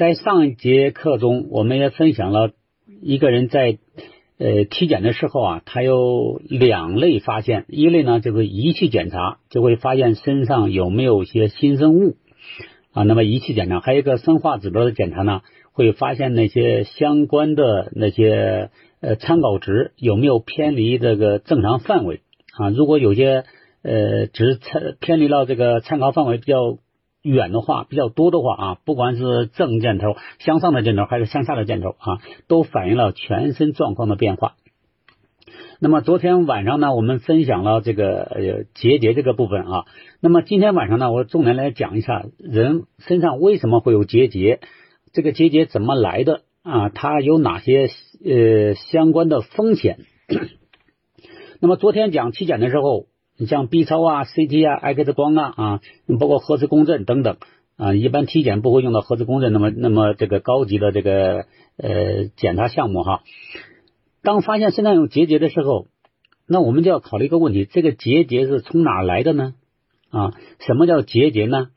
在上一节课中，我们也分享了一个人在呃体检的时候啊，他有两类发现，一类呢就是仪器检查，就会发现身上有没有一些新生物啊，那么仪器检查，还有一个生化指标的检查呢，会发现那些相关的那些呃参考值有没有偏离这个正常范围啊，如果有些呃值参偏离了这个参考范围比较。远的话比较多的话啊，不管是正箭头向上的箭头还是向下的箭头啊，都反映了全身状况的变化。那么昨天晚上呢，我们分享了这个呃结节这个部分啊。那么今天晚上呢，我重点来讲一下人身上为什么会有结节，这个结节怎么来的啊？它有哪些呃相关的风险？那么昨天讲体检的时候。你像 B 超啊、CT 啊、X 光啊啊，包括核磁共振等等啊，一般体检不会用到核磁共振，那么那么这个高级的这个呃检查项目哈。当发现身上有结节的时候，那我们就要考虑一个问题：这个结节是从哪来的呢？啊，什么叫结节呢？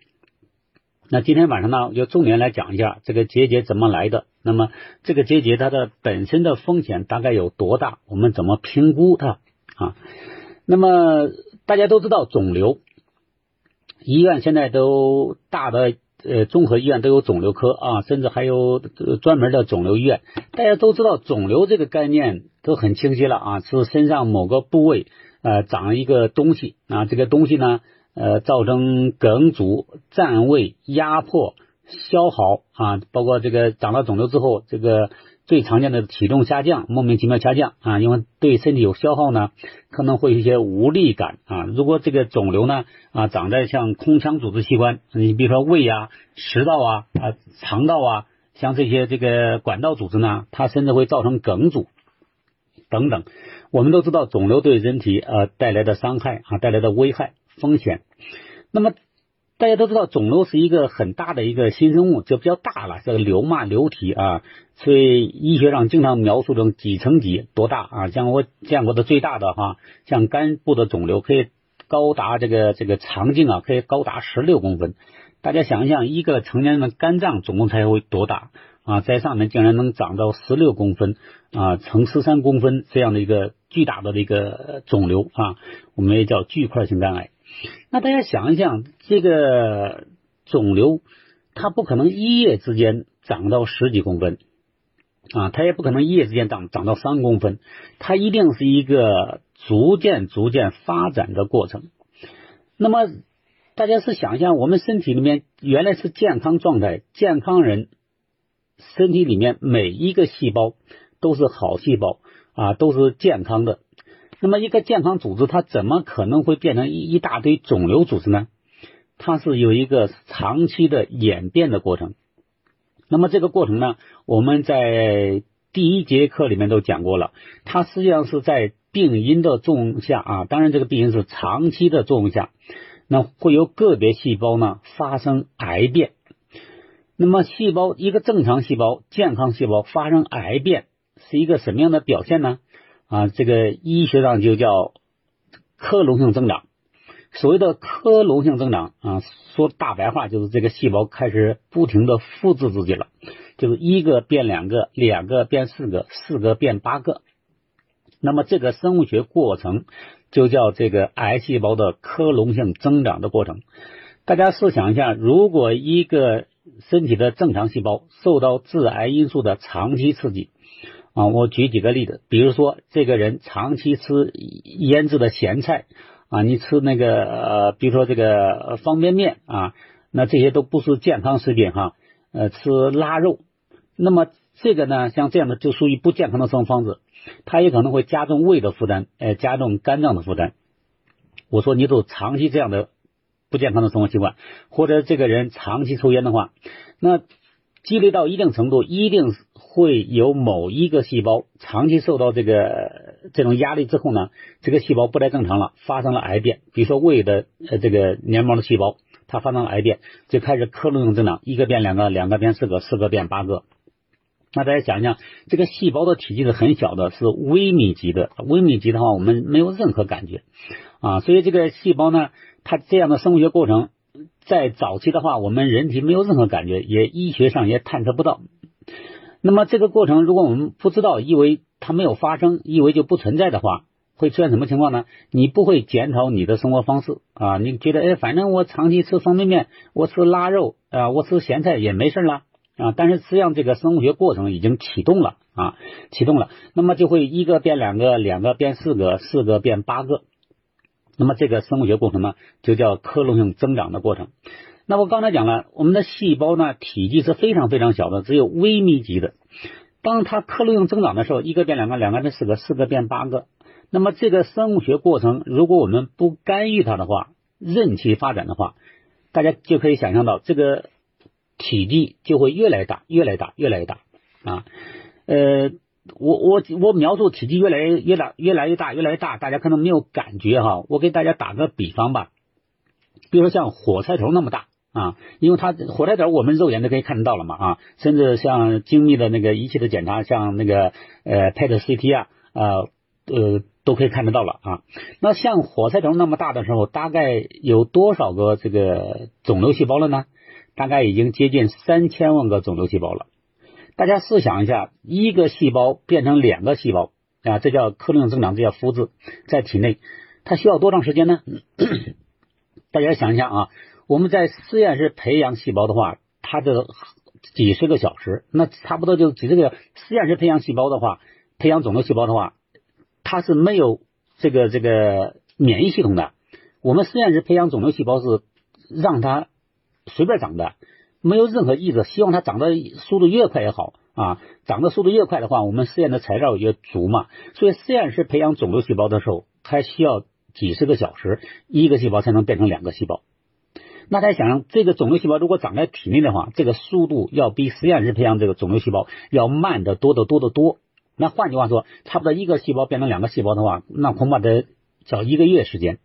那今天晚上呢，我就重点来讲一下这个结节怎么来的。那么这个结节它的本身的风险大概有多大？我们怎么评估它啊？那么。大家都知道肿瘤，医院现在都大的呃综合医院都有肿瘤科啊，甚至还有专门的肿瘤医院。大家都知道肿瘤这个概念都很清晰了啊，是身上某个部位呃长了一个东西啊，这个东西呢呃造成梗阻、占位、压迫、消耗啊，包括这个长了肿瘤之后这个。最常见的体重下降，莫名其妙下降啊，因为对身体有消耗呢，可能会有一些无力感啊。如果这个肿瘤呢啊长在像空腔组织器官，你比如说胃啊、食道啊、啊肠道啊，像这些这个管道组织呢，它甚至会造成梗阻等等。我们都知道肿瘤对人体呃带来的伤害啊，带来的危害风险。那么。大家都知道，肿瘤是一个很大的一个新生物，就比较大了，这个瘤嘛瘤体啊，所以医学上经常描述成几乘几多大啊？像我见过的最大的哈，像肝部的肿瘤可以高达这个这个肠径啊，可以高达十六公分。大家想一想，一个成年人的肝脏总共才会多大啊？在上面竟然能长到十六公分啊，乘十三公分这样的一个巨大的一个肿瘤啊，我们也叫巨块性肝癌。那大家想一想，这个肿瘤它不可能一夜之间长到十几公分啊，它也不可能一夜之间长长到三公分，它一定是一个逐渐逐渐发展的过程。那么大家是想一下，我们身体里面原来是健康状态，健康人身体里面每一个细胞都是好细胞啊，都是健康的。那么一个健康组织，它怎么可能会变成一一大堆肿瘤组织呢？它是有一个长期的演变的过程。那么这个过程呢，我们在第一节课里面都讲过了。它实际上是在病因的作用下啊，当然这个病因是长期的作用下，那会有个别细胞呢发生癌变。那么细胞一个正常细胞、健康细胞发生癌变是一个什么样的表现呢？啊，这个医学上就叫克隆性增长。所谓的克隆性增长啊，说大白话就是这个细胞开始不停的复制自己了，就是一个变两个，两个变四个，四个变八个。那么这个生物学过程就叫这个癌细胞的克隆性增长的过程。大家试想一下，如果一个身体的正常细胞受到致癌因素的长期刺激。啊，我举几个例子，比如说这个人长期吃腌制的咸菜啊，你吃那个呃，比如说这个方便面啊，那这些都不是健康食品哈。呃，吃腊肉，那么这个呢，像这样的就属于不健康的生活方式，它也可能会加重胃的负担，呃，加重肝脏的负担。我说你都长期这样的不健康的生活习惯，或者这个人长期抽烟的话，那积累到一定程度，一定会有某一个细胞长期受到这个这种压力之后呢，这个细胞不再正常了，发生了癌变。比如说胃的呃这个黏膜的细胞，它发生了癌变，就开始克隆性增长，一个变两个，两个变四个，四个变八个。那大家想想，这个细胞的体积是很小的，是微米级的。微米级的话，我们没有任何感觉啊。所以这个细胞呢，它这样的生物学过程，在早期的话，我们人体没有任何感觉，也医学上也探测不到。那么这个过程，如果我们不知道，以为它没有发生，以为就不存在的话，会出现什么情况呢？你不会检讨你的生活方式啊，你觉得哎，反正我长期吃方便面，我吃腊肉啊，我吃咸菜也没事了啊。但是实际上这个生物学过程已经启动了啊，启动了，那么就会一个变两个，两个变四个，四个变八个。那么这个生物学过程呢，就叫克隆性增长的过程。那我刚才讲了，我们的细胞呢体积是非常非常小的，只有微米级的。当它克隆性增长的时候，一个变两个，两个变四个，四个变八个。那么这个生物学过程，如果我们不干预它的话，任其发展的话，大家就可以想象到，这个体积就会越来越大，越来越大，越来越大啊。呃。我我我描述体积越来越越大越来越大越来越大，大家可能没有感觉哈。我给大家打个比方吧，比如说像火柴头那么大啊，因为它火柴头我们肉眼都可以看得到了嘛啊，甚至像精密的那个仪器的检查，像那个呃 PET CT 啊呃呃都可以看得到了啊。那像火柴头那么大的时候，大概有多少个这个肿瘤细胞了呢？大概已经接近三千万个肿瘤细胞了。大家试想一下，一个细胞变成两个细胞啊，这叫克隆增长，这叫复制，在体内它需要多长时间呢？大家想一下啊，我们在实验室培养细胞的话，它这几十个小时，那差不多就几十个实验室培养细胞的话，培养肿瘤细胞的话，它是没有这个这个免疫系统的。我们实验室培养肿瘤细胞是让它随便长的。没有任何意志，希望它长得速度越快越好啊！长得速度越快的话，我们实验的材料越足嘛。所以实验室培养肿瘤细胞的时候，还需要几十个小时，一个细胞才能变成两个细胞。那大家想想，这个肿瘤细胞如果长在体内的话，这个速度要比实验室培养这个肿瘤细胞要慢得多得多得多。那换句话说，差不多一个细胞变成两个细胞的话，那恐怕得叫一个月时间。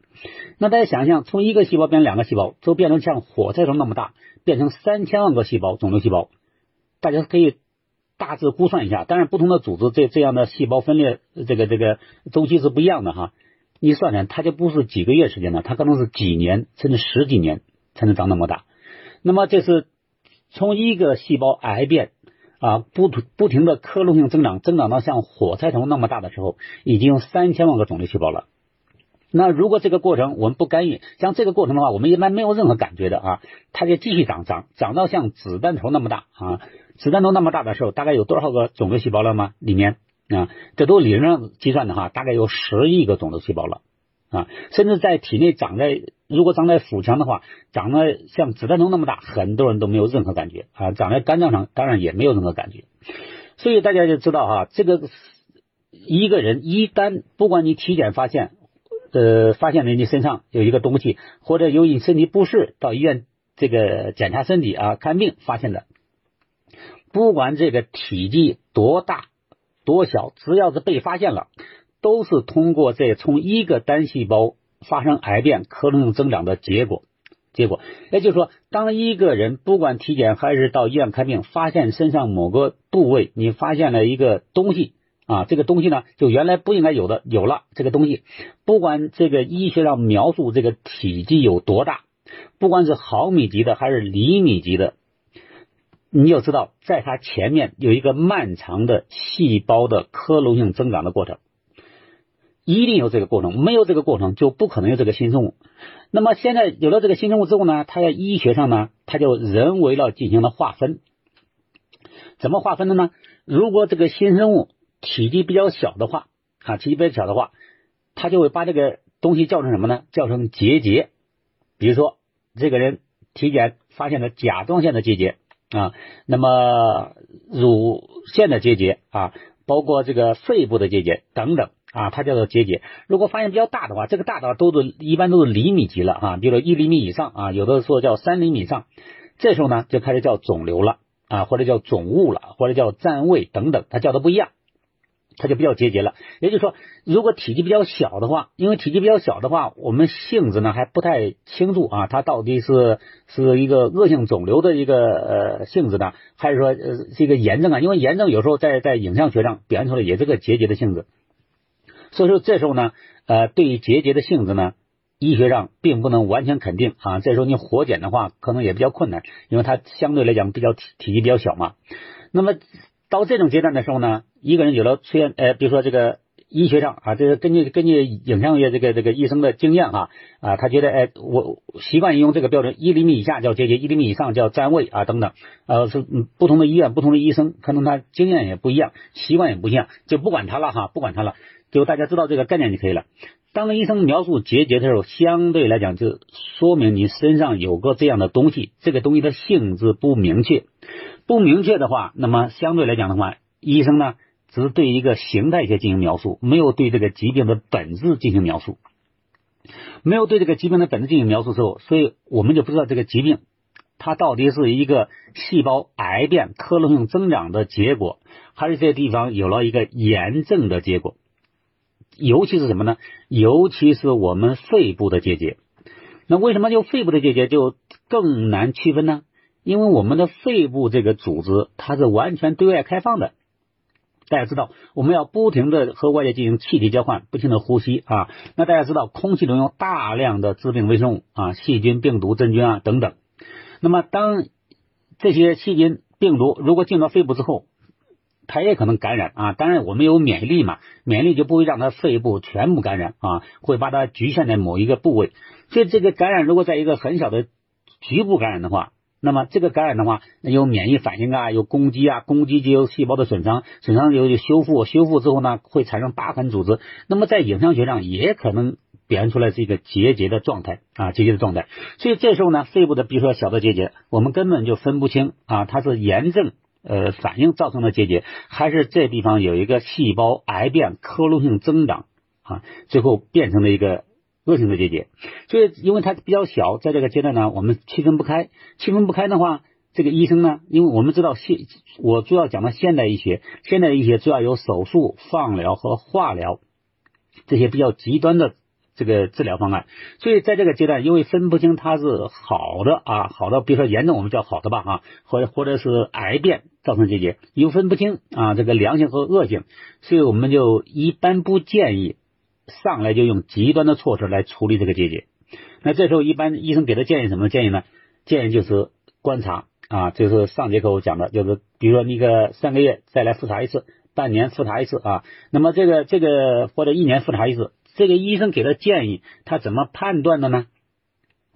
那大家想象，从一个细胞变成两个细胞，都变成像火柴头那么大。变成三千万个细胞，肿瘤细胞，大家可以大致估算一下。当然，不同的组织这这样的细胞分裂，这个这个周期是不一样的哈。你算算，它就不是几个月时间的，它可能是几年甚至十几年才能长那么大。那么这是从一个细胞癌变啊，不不停的克隆性增长，增长到像火柴头那么大的时候，已经有三千万个肿瘤细胞了。那如果这个过程我们不干预，像这个过程的话，我们一般没有任何感觉的啊，它就继续长长长到像子弹头那么大啊，子弹头那么大的时候，大概有多少个肿瘤细胞了吗？里面啊，这都理论上计算的哈，大概有十亿个肿瘤细胞了啊，甚至在体内长在如果长在腹腔的话，长得像子弹头那么大，很多人都没有任何感觉啊，长在肝脏上当然也没有任何感觉，所以大家就知道哈，这个一个人一旦不管你体检发现。呃，发现了你身上有一个东西，或者由于身体不适到医院这个检查身体啊看病发现的，不管这个体积多大多小，只要是被发现了，都是通过这从一个单细胞发生癌变、克隆性增长的结果。结果，也就是说，当一个人不管体检还是到医院看病，发现身上某个部位你发现了一个东西。啊，这个东西呢，就原来不应该有的，有了这个东西，不管这个医学上描述这个体积有多大，不管是毫米级的还是厘米级的，你要知道，在它前面有一个漫长的细胞的克隆性增长的过程，一定有这个过程，没有这个过程就不可能有这个新生物。那么现在有了这个新生物之后呢，它在医学上呢，它就人为了进行了划分，怎么划分的呢？如果这个新生物体积比较小的话，啊，体积比较小的话，他就会把这个东西叫成什么呢？叫成结节。比如说，这个人体检发现了甲状腺的结节啊，那么乳腺的结节啊，包括这个肺部的结节等等啊，它叫做结节。如果发现比较大的话，这个大的都是一般都是厘米级了啊，比如说一厘米以上啊，有的说叫三厘米以上，这时候呢就开始叫肿瘤了啊，或者叫肿物了，或者叫占位等等，它叫的不一样。它就比较结节了，也就是说，如果体积比较小的话，因为体积比较小的话，我们性质呢还不太清楚啊，它到底是是一个恶性肿瘤的一个呃性质呢，还是说呃是一个炎症啊？因为炎症有时候在在影像学上表现出来也是个结节的性质，所以说这时候呢，呃，对于结节的性质呢，医学上并不能完全肯定啊。这时候你活检的话，可能也比较困难，因为它相对来讲比较体体积比较小嘛。那么到这种阶段的时候呢，一个人有了出现，呃，比如说这个。医学上啊，这个根据根据影像学这个这个医生的经验啊啊，他觉得哎，我习惯用这个标准，一厘米以下叫结节，一厘米以上叫占位啊等等，呃是不同的医院不同的医生，可能他经验也不一样，习惯也不一样，就不管他了哈，不管他了，就大家知道这个概念就可以了。当医生描述结节的时候，相对来讲就说明你身上有个这样的东西，这个东西的性质不明确，不明确的话，那么相对来讲的话，医生呢？只是对一个形态学进行描述，没有对这个疾病的本质进行描述，没有对这个疾病的本质进行描述之后，所以我们就不知道这个疾病它到底是一个细胞癌变、克隆性增长的结果，还是这些地方有了一个炎症的结果。尤其是什么呢？尤其是我们肺部的结节。那为什么就肺部的结节就更难区分呢？因为我们的肺部这个组织它是完全对外开放的。大家知道，我们要不停的和外界进行气体交换，不停的呼吸啊。那大家知道，空气中有大量的致病微生物啊，细菌、病毒、真菌啊等等。那么，当这些细菌、病毒如果进到肺部之后，它也可能感染啊。当然，我们有免疫力嘛，免疫力就不会让它肺部全部感染啊，会把它局限在某一个部位。所以，这个感染如果在一个很小的局部感染的话，那么这个感染的话，有免疫反应啊，有攻击啊，攻击就有细胞的损伤，损伤有有修复，修复之后呢，会产生疤痕组织。那么在影像学上也可能表现出来是一个结节的状态啊，结节的状态。所以这时候呢，肺部的比如说小的结节，我们根本就分不清啊，它是炎症呃反应造成的结节，还是这地方有一个细胞癌变、克隆性增长啊，最后变成了一个。恶性的结节，所以因为它比较小，在这个阶段呢，我们区分不开。区分不开的话，这个医生呢，因为我们知道现我主要讲的现代医学，现代医学主要有手术、放疗和化疗这些比较极端的这个治疗方案。所以在这个阶段，因为分不清它是好的啊，好的，比如说炎症，我们叫好的吧哈，或者或者是癌变造成结节，又分不清啊这个良性和恶性，所以我们就一般不建议。上来就用极端的措施来处理这个结节，那这时候一般医生给的建议什么建议呢？建议就是观察啊，就是上节课我讲的，就是比如说你个三个月再来复查一次，半年复查一次啊，那么这个这个或者一年复查一次，这个医生给的建议他怎么判断的呢？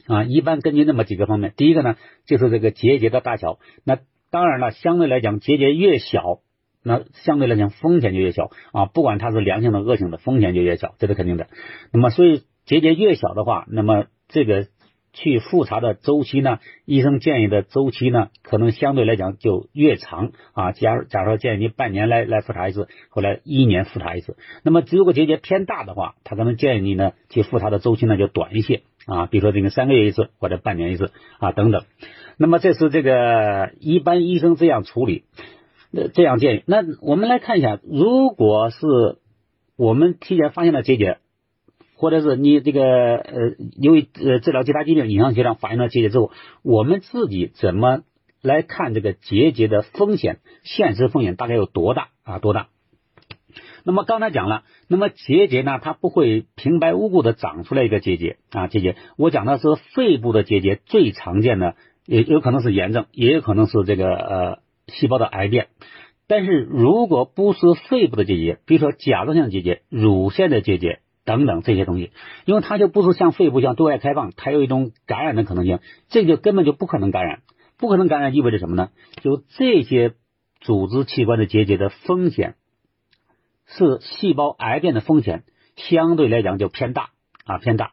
啊，一般根据那么几个方面，第一个呢就是这个结节的大小，那当然了，相对来讲结节越小。那相对来讲风险就越小啊，不管它是良性的恶性的，风险就越小，这是肯定的。那么所以结节越小的话，那么这个去复查的周期呢，医生建议的周期呢，可能相对来讲就越长啊。假如假如说建议你半年来来复查一次，后来一年复查一次，那么如果结节偏大的话，他可能建议你呢去复查的周期呢就短一些啊，比如说这个三个月一次或者半年一次啊等等。那么这是这个一般医生这样处理。那这样建议，那我们来看一下，如果是我们提前发现了结节，或者是你这个呃，由于呃治疗其他疾病影像学上反映了结节之后，我们自己怎么来看这个结节的风险？现实风险大概有多大啊？多大？那么刚才讲了，那么结节呢，它不会平白无故的长出来一个结节啊，结节。我讲的是肺部的结节，最常见的也有可能是炎症，也有可能是这个呃。细胞的癌变，但是如果不是肺部的结节，比如说甲状腺结节、乳腺的结节等等这些东西，因为它就不是像肺部像对外开放，它有一种感染的可能性，这就根本就不可能感染。不可能感染意味着什么呢？就这些组织器官的结节的风险是细胞癌变的风险，相对来讲就偏大啊偏大。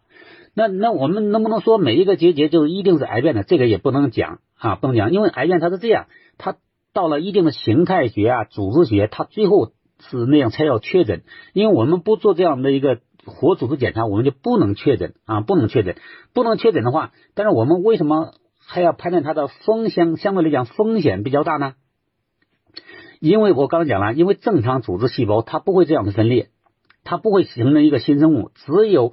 那那我们能不能说每一个结节就一定是癌变的？这个也不能讲啊不能讲，因为癌变它是这样，它。到了一定的形态学啊、组织学，它最后是那样才要确诊。因为我们不做这样的一个活组织检查，我们就不能确诊啊，不能确诊。不能确诊的话，但是我们为什么还要判断它的风险？相对来讲风险比较大呢？因为我刚讲了，因为正常组织细胞它不会这样的分裂，它不会形成一个新生物，只有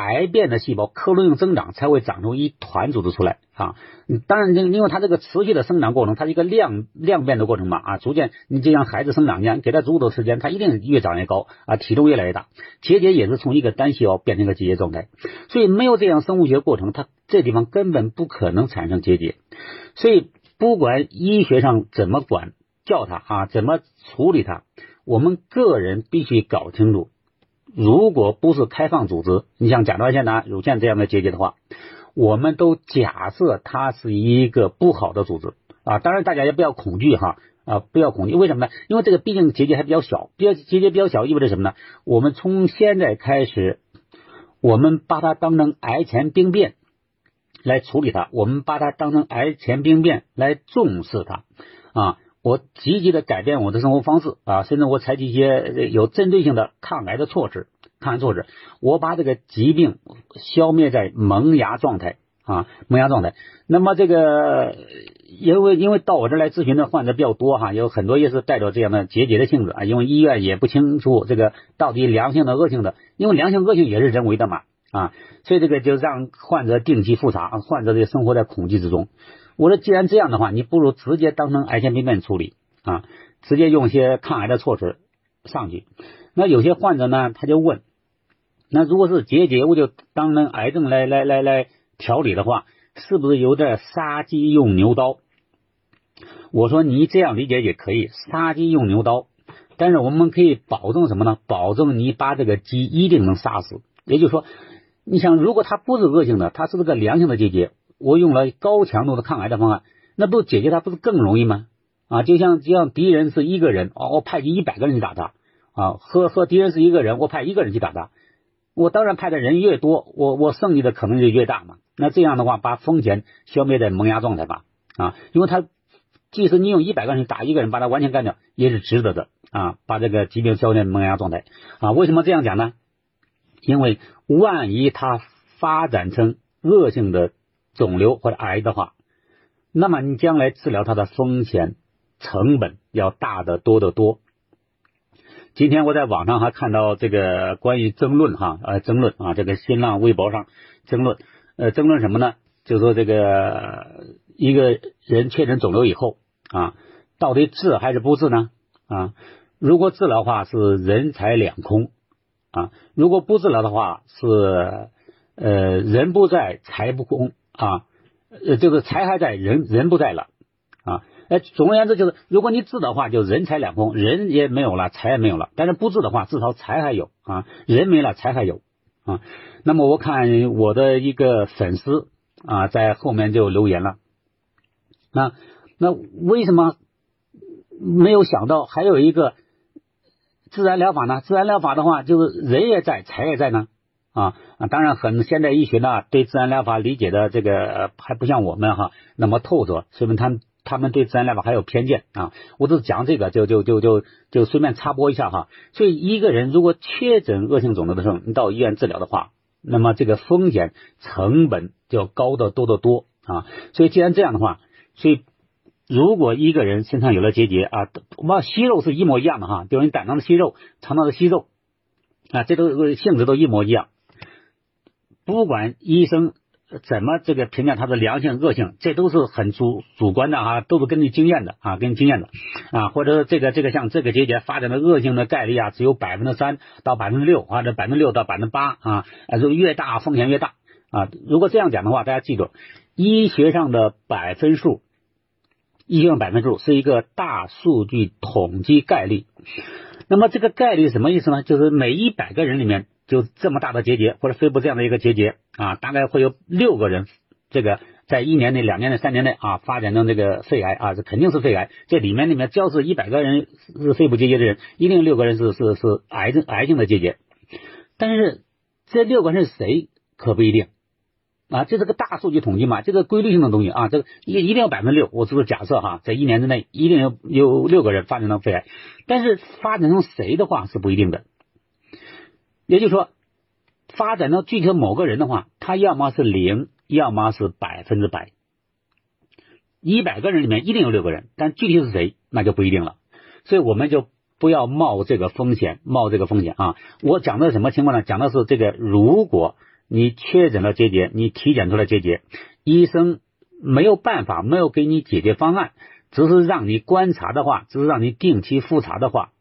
癌变的细胞克隆性增长，才会长出一团组织出来啊。当然，因因为它这个持续的生长过程，它是一个量量变的过程嘛啊，逐渐你就像孩子生长一样，给他足够的时间，他一定越长越高啊，体重越来越大。结节也是从一个单细胞变成一个结节状态，所以没有这样生物学过程，它这地方根本不可能产生结节。所以不管医学上怎么管教它啊，怎么处理它，我们个人必须搞清楚。如果不是开放组织，你像甲状腺呐、乳腺这样的结节的话，我们都假设它是一个不好的组织啊。当然，大家也不要恐惧哈啊，不要恐惧。为什么呢？因为这个毕竟结节还比较小，比较结节比较小意味着什么呢？我们从现在开始，我们把它当成癌前病变来处理它，我们把它当成癌前病变来重视它啊。我积极的改变我的生活方式啊，甚至我采取一些有针对性的抗癌的措施，抗癌措施，我把这个疾病消灭在萌芽状态啊，萌芽状态。那么这个，因为因为到我这来咨询的患者比较多哈，有很多也是带着这样的结节的性质啊，因为医院也不清楚这个到底良性的恶性的，因为良性恶性也是人为的嘛啊，所以这个就让患者定期复查，患者的生活在恐惧之中。我说，既然这样的话，你不如直接当成癌前病变处理啊，直接用一些抗癌的措施上去。那有些患者呢，他就问，那如果是结节，我就当成癌症来来来来调理的话，是不是有点杀鸡用牛刀？我说你这样理解也可以，杀鸡用牛刀，但是我们可以保证什么呢？保证你把这个鸡一定能杀死。也就是说，你想，如果它不是恶性的，它是个良性的结节。我用了高强度的抗癌的方案，那不解决它不是更容易吗？啊，就像就像敌人是一个人，哦，我派一百个人去打他，啊，和和敌人是一个人，我派一个人去打他，我当然派的人越多，我我胜利的可能就越大嘛。那这样的话，把风险消灭在萌芽状态吧，啊，因为他即使你用一百个人打一个人，把他完全干掉也是值得的啊，把这个疾病消灭在萌芽状态啊。为什么这样讲呢？因为万一它发展成恶性的。肿瘤或者癌的话，那么你将来治疗它的风险成本要大得多得多。今天我在网上还看到这个关于争论哈呃争论啊这个新浪微博上争论呃争论什么呢？就说这个一个人确诊肿瘤以后啊，到底治还是不治呢？啊，如果治疗的话是人财两空啊，如果不治疗的话是呃人不在财不空。啊，呃，就是财还在，人人不在了啊。哎，总而言之就是，如果你治的话，就人财两空，人也没有了，财也没有了。但是不治的话，至少财还有啊，人没了，财还有啊。那么我看我的一个粉丝啊，在后面就留言了。那那为什么没有想到还有一个自然疗法呢？自然疗法的话，就是人也在，财也在呢。啊啊，当然，很现代医学呢，对自然疗法理解的这个还不像我们哈那么透彻，说明他们他们对自然疗法还有偏见啊。我只是讲这个，就就就就就随便插播一下哈。所以一个人如果确诊恶性肿瘤的时候，你到医院治疗的话，那么这个风险成本就要高得多得多啊。所以既然这样的话，所以如果一个人身上有了结节啊，我们息肉是一模一样的哈，比如你胆囊的息肉、肠道的息肉啊，这都性质都一模一样。不管医生怎么这个评价它的良性恶性，这都是很主主观的啊，都是根据经验的啊，根据经验的啊，或者说这个这个像这个结节发展的恶性的概率啊，只有百分之三到百分之六啊，这百分之六到百分之八啊，就越大风险越大啊。如果这样讲的话，大家记住，医学上的百分数，医学上百分数是一个大数据统计概率。那么这个概率什么意思呢？就是每一百个人里面。就这么大的结节，或者肺部这样的一个结节啊，大概会有六个人，这个在一年内、两年内、三年内啊，发展成这个肺癌啊，这肯定是肺癌。这里面里面，只要是一百个人是肺部结节的人，一定六个人是是是癌症癌性的结节。但是这六个人是谁可不一定啊，这是个大数据统计嘛，这个规律性的东西啊，这个一一定要百分之六，我只是假设哈，在一年之内一定有有六个人发展成肺癌，但是发展成谁的话是不一定的。也就是说，发展到具体某个人的话，他要么是零，要么是百分之百。一百个人里面一定有六个人，但具体是谁那就不一定了。所以我们就不要冒这个风险，冒这个风险啊！我讲的什么情况呢？讲的是这个，如果你确诊了结节，你体检出来结节，医生没有办法，没有给你解决方案，只是让你观察的话，只是让你定期复查的话，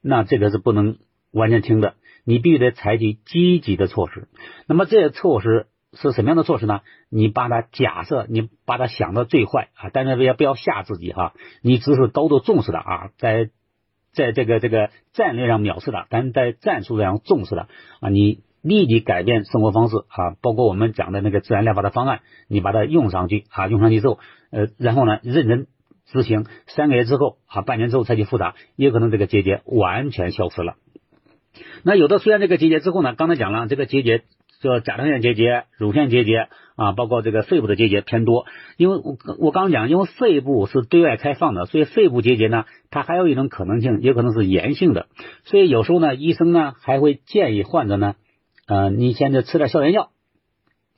那这个是不能完全听的，你必须得采取积极的措施。那么这些措施是什么样的措施呢？你把它假设，你把它想到最坏啊，但是也不要吓自己哈，你只是高度重视的啊，在。在这个这个战略上藐视的，但是在战术上重视的啊，你立即改变生活方式啊，包括我们讲的那个自然疗法的方案，你把它用上去啊，用上去之后，呃，然后呢，认真执行，三个月之后啊，半年之后再去复查，也可能这个结节完全消失了。那有的出现这个结节之后呢，刚才讲了这个结节。叫甲状腺结节、乳腺结节啊，包括这个肺部的结节偏多。因为我我刚讲，因为肺部是对外开放的，所以肺部结节呢，它还有一种可能性，也可能是炎性的。所以有时候呢，医生呢还会建议患者呢，呃，你现在吃点消炎药。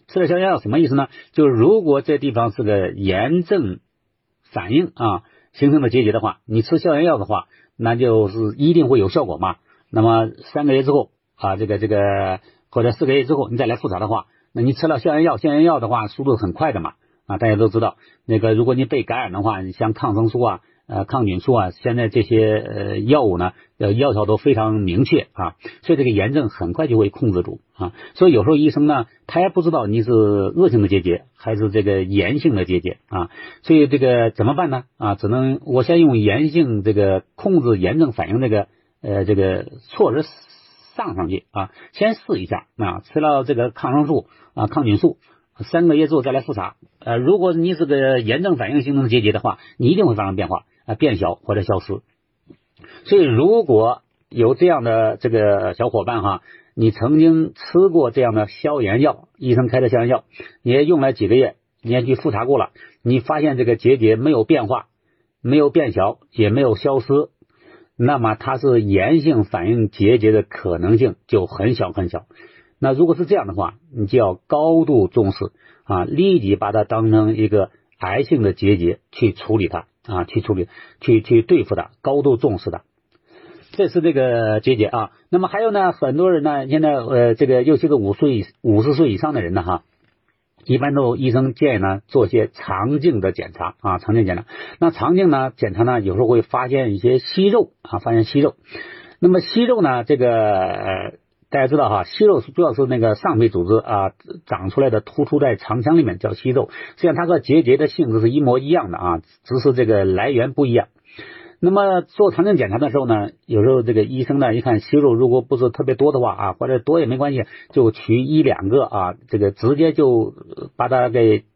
吃点消炎药什么意思呢？就是如果这地方是个炎症反应啊形成的结节的话，你吃消炎药的话，那就是一定会有效果嘛。那么三个月之后啊，这个这个。或者四个月之后你再来复查的话，那你吃了消炎药，消炎药的话速度很快的嘛啊，大家都知道，那个如果你被感染的话，你像抗生素啊、呃抗菌素啊，现在这些呃药物呢，呃药效都非常明确啊，所以这个炎症很快就会控制住啊，所以有时候医生呢，他也不知道你是恶性的结节还是这个炎性的结节啊，所以这个怎么办呢啊？只能我先用炎性这个控制炎症反应这个呃这个措施。上上去啊，先试一下啊，吃了这个抗生素啊、抗菌素，三个月之后再来复查。呃，如果你是个炎症反应形成的结节的话，你一定会发生变化啊，变小或者消失。所以如果有这样的这个小伙伴哈，你曾经吃过这样的消炎药，医生开的消炎药，你也用了几个月，你也去复查过了，你发现这个结节没有变化，没有变小，也没有消失。那么它是炎性反应结节的可能性就很小很小。那如果是这样的话，你就要高度重视啊，立即把它当成一个癌性的结节去处理它啊，去处理，去去对付它，高度重视的。这是这个结节啊。那么还有呢，很多人呢，现在呃，这个尤其是五岁五十岁以上的人呢，哈。一般都医生建议呢做些肠镜的检查啊，肠镜检查。那肠镜呢检查呢，有时候会发现一些息肉啊，发现息肉。那么息肉呢，这个大家知道哈，息肉主要是那个上皮组织啊长出来的，突出在肠腔里面叫息肉。实际上它和结节的性质是一模一样的啊，只是这个来源不一样。那么做肠镜检查的时候呢，有时候这个医生呢一看息肉如果不是特别多的话啊，或者多也没关系，就取一两个啊，这个直接就把它给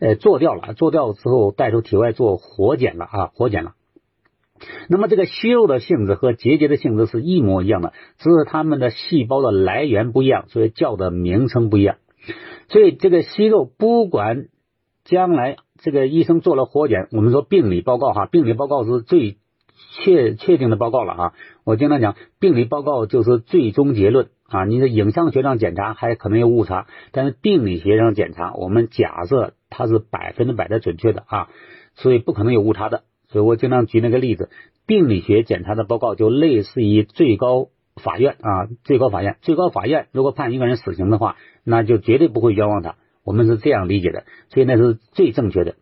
呃做掉了，做掉之后带出体外做活检了啊，活检了。那么这个息肉的性质和结节的性质是一模一样的，只是它们的细胞的来源不一样，所以叫的名称不一样。所以这个息肉不管将来这个医生做了活检，我们说病理报告哈，病理报告是最。确确定的报告了啊！我经常讲，病理报告就是最终结论啊。你的影像学上检查还可能有误差，但是病理学上检查，我们假设它是百分之百的准确的啊，所以不可能有误差的。所以我经常举那个例子，病理学检查的报告就类似于最高法院啊，最高法院，最高法院如果判一个人死刑的话，那就绝对不会冤枉他。我们是这样理解的，所以那是最正确的。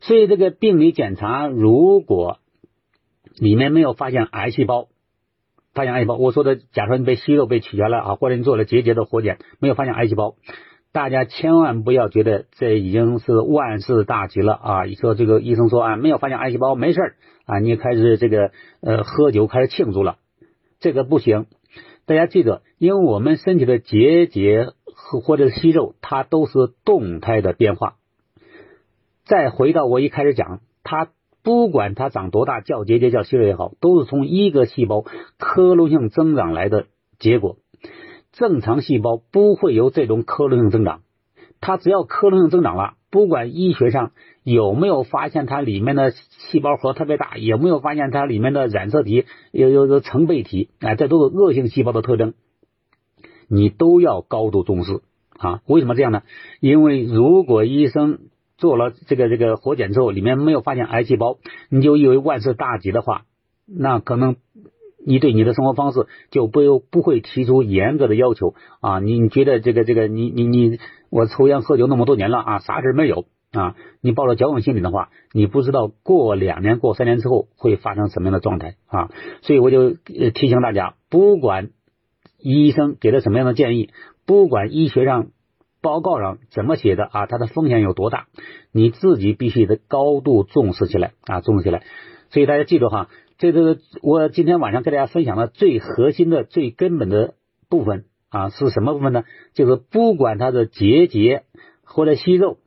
所以这个病理检查如果。里面没有发现癌细胞，发现癌细胞。我说的，假设你被息肉被取下来啊，或者你做了结节的活检，没有发现癌细胞，大家千万不要觉得这已经是万事大吉了啊！一说这个医生说啊，没有发现癌细胞，没事啊，你开始这个呃喝酒开始庆祝了，这个不行。大家记得，因为我们身体的结节和或者是息肉，它都是动态的变化。再回到我一开始讲，它。不管它长多大，叫结节叫息肉也好，都是从一个细胞克隆性增长来的结果。正常细胞不会有这种克隆性增长，它只要克隆性增长了，不管医学上有没有发现它里面的细胞核特别大，有没有发现它里面的染色体有有有成倍体，啊，这都是恶性细胞的特征，你都要高度重视啊。为什么这样呢？因为如果医生做了这个这个活检之后，里面没有发现癌细胞，你就以为万事大吉的话，那可能你对你的生活方式就不不会提出严格的要求啊。你你觉得这个这个你你你我抽烟喝酒那么多年了啊，啥事没有啊？你抱着侥幸心理的话，你不知道过两年过三年之后会发生什么样的状态啊。所以我就提醒大家，不管医生给了什么样的建议，不管医学上。报告上怎么写的啊？它的风险有多大？你自己必须得高度重视起来啊，重视起来。所以大家记住哈，这个我今天晚上给大家分享的最核心的、最根本的部分啊，是什么部分呢？就是不管它的结节或者息肉，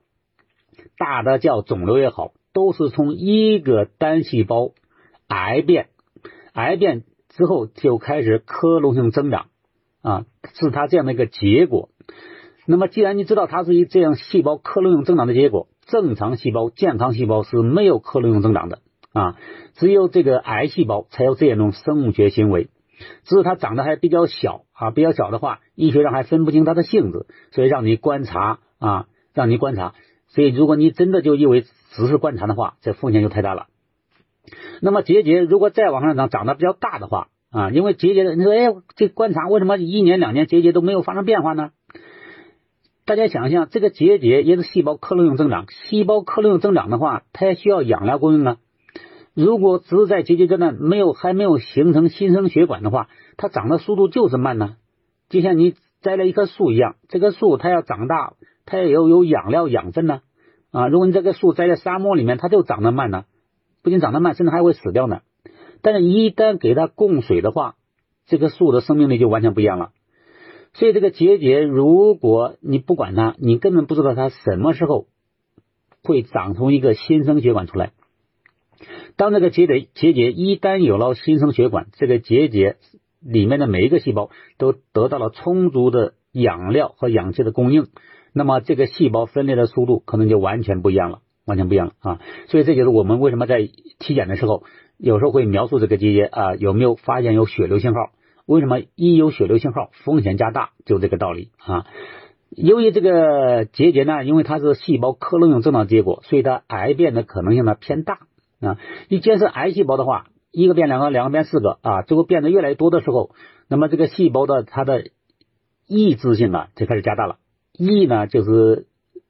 大的叫肿瘤也好，都是从一个单细胞癌变，癌变之后就开始克隆性增长啊，是它这样的一个结果。那么，既然你知道它是一这样细胞克隆性增长的结果，正常细胞、健康细胞是没有克隆性增长的啊，只有这个癌细胞才有这样一种生物学行为。只是它长得还比较小啊，比较小的话，医学上还分不清它的性质，所以让你观察啊，让你观察。所以，如果你真的就以为只是观察的话，这风险就太大了。那么结节如果再往上长，长得比较大的话啊，因为结节的，你说哎，这观察为什么一年两年结节都没有发生变化呢？大家想象，这个结节也是细胞克隆性增长。细胞克隆性增长的话，它也需要养料供应啊。如果只是在结节阶段没有还没有形成新生血管的话，它长的速度就是慢呢。就像你栽了一棵树一样，这棵树它要长大，它也要有养料养分呢。啊，如果你这个树栽在沙漠里面，它就长得慢呢，不仅长得慢，甚至还会死掉呢。但是，一旦给它供水的话，这棵树的生命力就完全不一样了。所以这个结节，如果你不管它，你根本不知道它什么时候会长出一个新生血管出来。当这个结节结节一旦有了新生血管，这个结节里面的每一个细胞都得到了充足的养料和氧气的供应，那么这个细胞分裂的速度可能就完全不一样了，完全不一样了啊！所以这就是我们为什么在体检的时候，有时候会描述这个结节啊有没有发现有血流信号。为什么一有血流信号，风险加大？就这个道理啊。由于这个结节呢，因为它是细胞克隆性增长结果，所以它癌变的可能性呢偏大啊。你既然是癌细胞的话，一个变两个，两个变四个啊，最后变得越来越多的时候，那么这个细胞的它的抑制性呢就开始加大了。抑呢就是。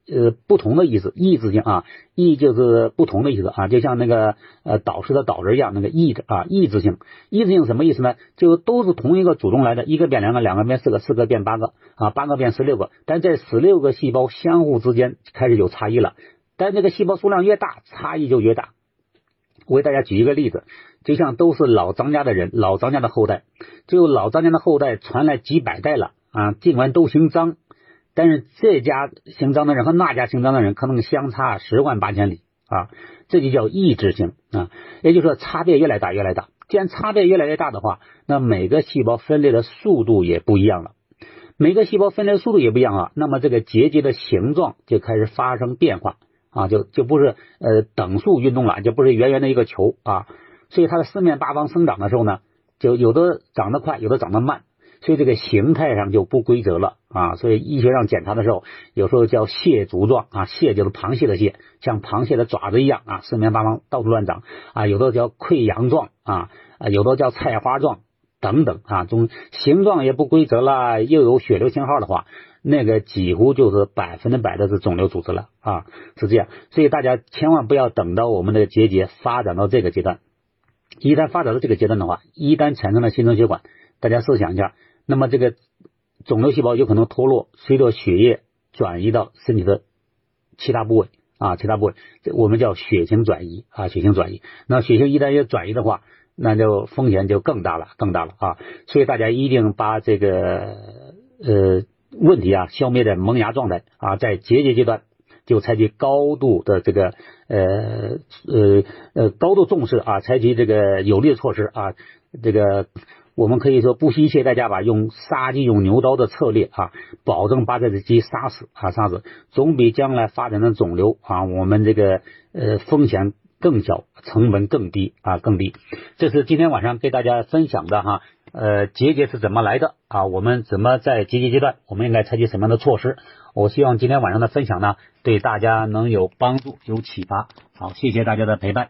呃，不同的意思，抑制性啊，抑就是不同的意思啊，就像那个呃导师的导师一样，那个抑的啊，抑制性，抑制性什么意思呢？就都是同一个祖宗来的，一个变两个，两个变四个，四个变八个啊，八个变十六个，但这十六个细胞相互之间开始有差异了，但这个细胞数量越大，差异就越大。我给大家举一个例子，就像都是老张家的人，老张家的后代，就老张家的后代传来几百代了啊，尽管都姓张。但是这家姓张的人和那家姓张的人可能相差十万八千里啊，这就叫异质性啊，也就是说差别越来越大，越来越大。既然差别越来越大的话，那每个细胞分裂的速度也不一样了。每个细胞分裂速度也不一样啊，那么这个结节的形状就开始发生变化啊，就就不是呃等速运动了，就不是圆圆的一个球啊。所以它的四面八方生长的时候呢，就有的长得快，有的长得慢。所以这个形态上就不规则了啊，所以医学上检查的时候，有时候叫蟹足状啊，蟹就是螃蟹的蟹，像螃蟹的爪子一样啊，四面八方到处乱长啊，有的叫溃疡状啊，啊有的叫菜花状等等啊，种形状也不规则了，又有血流信号的话，那个几乎就是百分之百的是肿瘤组织了啊，是这样，所以大家千万不要等到我们的结节发展到这个阶段，一旦发展到这个阶段的话，一旦产生了新生血管，大家设想一下。那么这个肿瘤细胞有可能脱落，随着血液转移到身体的其他部位啊，其他部位，我们叫血型转移啊，血型转移。那血型一旦要转移的话，那就风险就更大了，更大了啊！所以大家一定把这个呃问题啊消灭在萌芽状态啊，在结节阶段就采取高度的这个呃呃呃高度重视啊，采取这个有力的措施啊，这个。我们可以说不惜一切代价吧，用杀鸡用牛刀的策略啊，保证把这只鸡杀死啊，杀死，总比将来发展的肿瘤啊，我们这个呃风险更小，成本更低啊，更低。这是今天晚上给大家分享的哈，呃，结节是怎么来的啊？我们怎么在结节阶段，我们应该采取什么样的措施？我希望今天晚上的分享呢，对大家能有帮助，有启发。好，谢谢大家的陪伴。